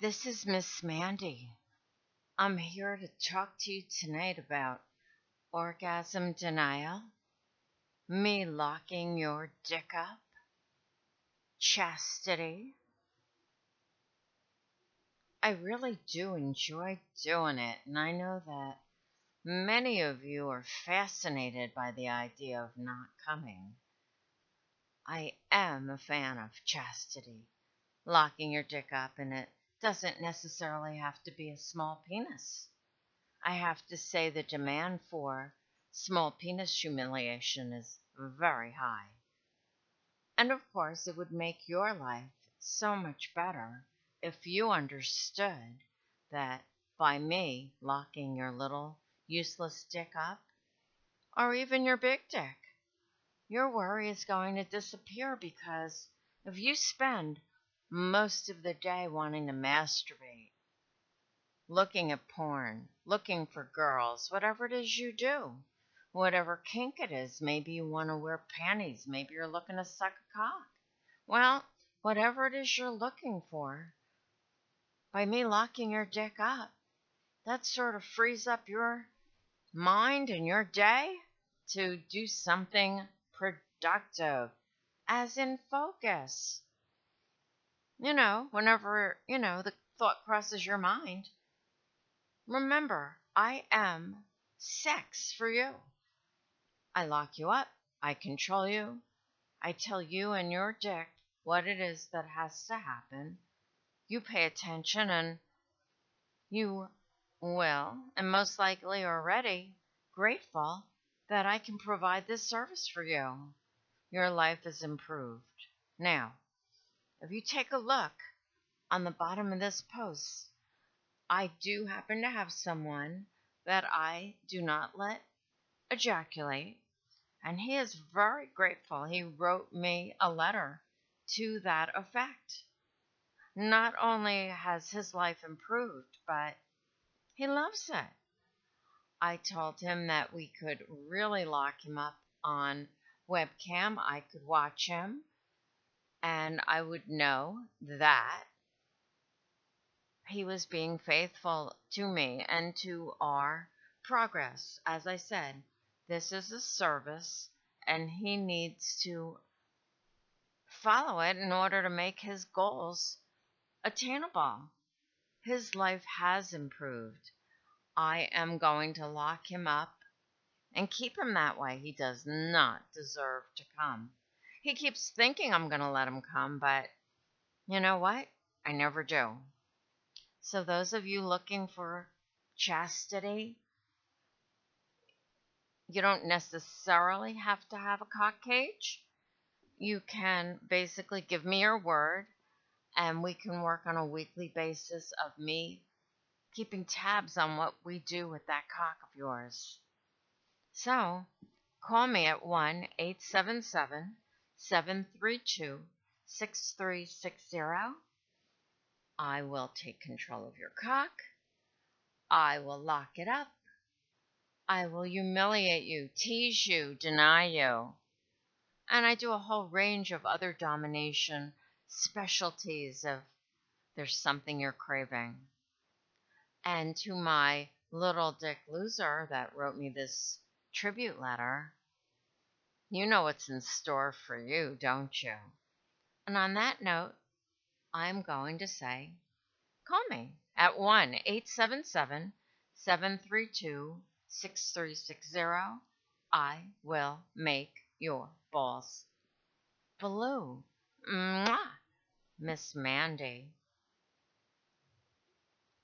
This is Miss Mandy. I'm here to talk to you tonight about orgasm denial, me locking your dick up, chastity. I really do enjoy doing it, and I know that many of you are fascinated by the idea of not coming. I am a fan of chastity, locking your dick up, and it doesn't necessarily have to be a small penis. I have to say the demand for small penis humiliation is very high. And of course, it would make your life so much better if you understood that by me locking your little useless dick up, or even your big dick, your worry is going to disappear because if you spend most of the day wanting to masturbate, looking at porn, looking for girls, whatever it is you do, whatever kink it is. Maybe you want to wear panties. Maybe you're looking to suck a cock. Well, whatever it is you're looking for, by me locking your dick up, that sort of frees up your mind and your day to do something productive, as in focus you know, whenever, you know, the thought crosses your mind, remember, I am sex for you. I lock you up. I control you. I tell you and your dick what it is that has to happen. You pay attention and you will, and most likely already grateful that I can provide this service for you. Your life is improved. Now, if you take a look on the bottom of this post, I do happen to have someone that I do not let ejaculate, and he is very grateful. He wrote me a letter to that effect. Not only has his life improved, but he loves it. I told him that we could really lock him up on webcam. I could watch him and I would know that he was being faithful to me and to our progress. As I said, this is a service, and he needs to follow it in order to make his goals attainable. His life has improved. I am going to lock him up and keep him that way. He does not deserve to come. He keeps thinking I'm going to let him come, but you know what? I never do. So, those of you looking for chastity, you don't necessarily have to have a cock cage. You can basically give me your word, and we can work on a weekly basis of me keeping tabs on what we do with that cock of yours. So, call me at 1 877 732 6360. I will take control of your cock. I will lock it up. I will humiliate you, tease you, deny you. And I do a whole range of other domination specialties if there's something you're craving. And to my little dick loser that wrote me this tribute letter, you know what's in store for you, don't you? And on that note, I'm going to say call me at 1 877 732 6360. I will make your balls blue. Mwah! Miss Mandy.